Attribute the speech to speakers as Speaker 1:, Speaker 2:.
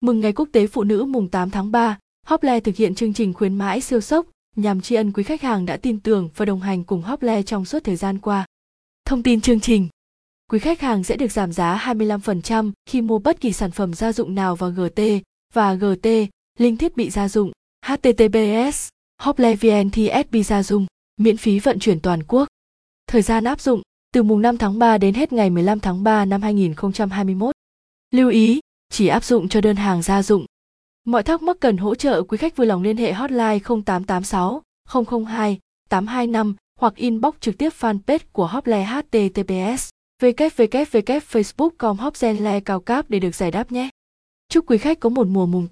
Speaker 1: Mừng ngày quốc tế phụ nữ mùng 8 tháng 3, Hople thực hiện chương trình khuyến mãi siêu sốc nhằm tri ân quý khách hàng đã tin tưởng và đồng hành cùng Hople trong suốt thời gian qua. Thông tin chương trình Quý khách hàng sẽ được giảm giá 25% khi mua bất kỳ sản phẩm gia dụng nào vào GT và GT, link thiết bị gia dụng, https, Hople VNTSB gia dụng, miễn phí vận chuyển toàn quốc. Thời gian áp dụng từ mùng 5 tháng 3 đến hết ngày 15 tháng 3 năm 2021. Lưu ý, chỉ áp dụng cho đơn hàng gia dụng. Mọi thắc mắc cần hỗ trợ quý khách vui lòng liên hệ hotline 0886 002 825 hoặc inbox trực tiếp fanpage của Hople https www.facebook.com Hopzenle cao cấp để được giải đáp nhé. Chúc quý khách có một mùa mùng 8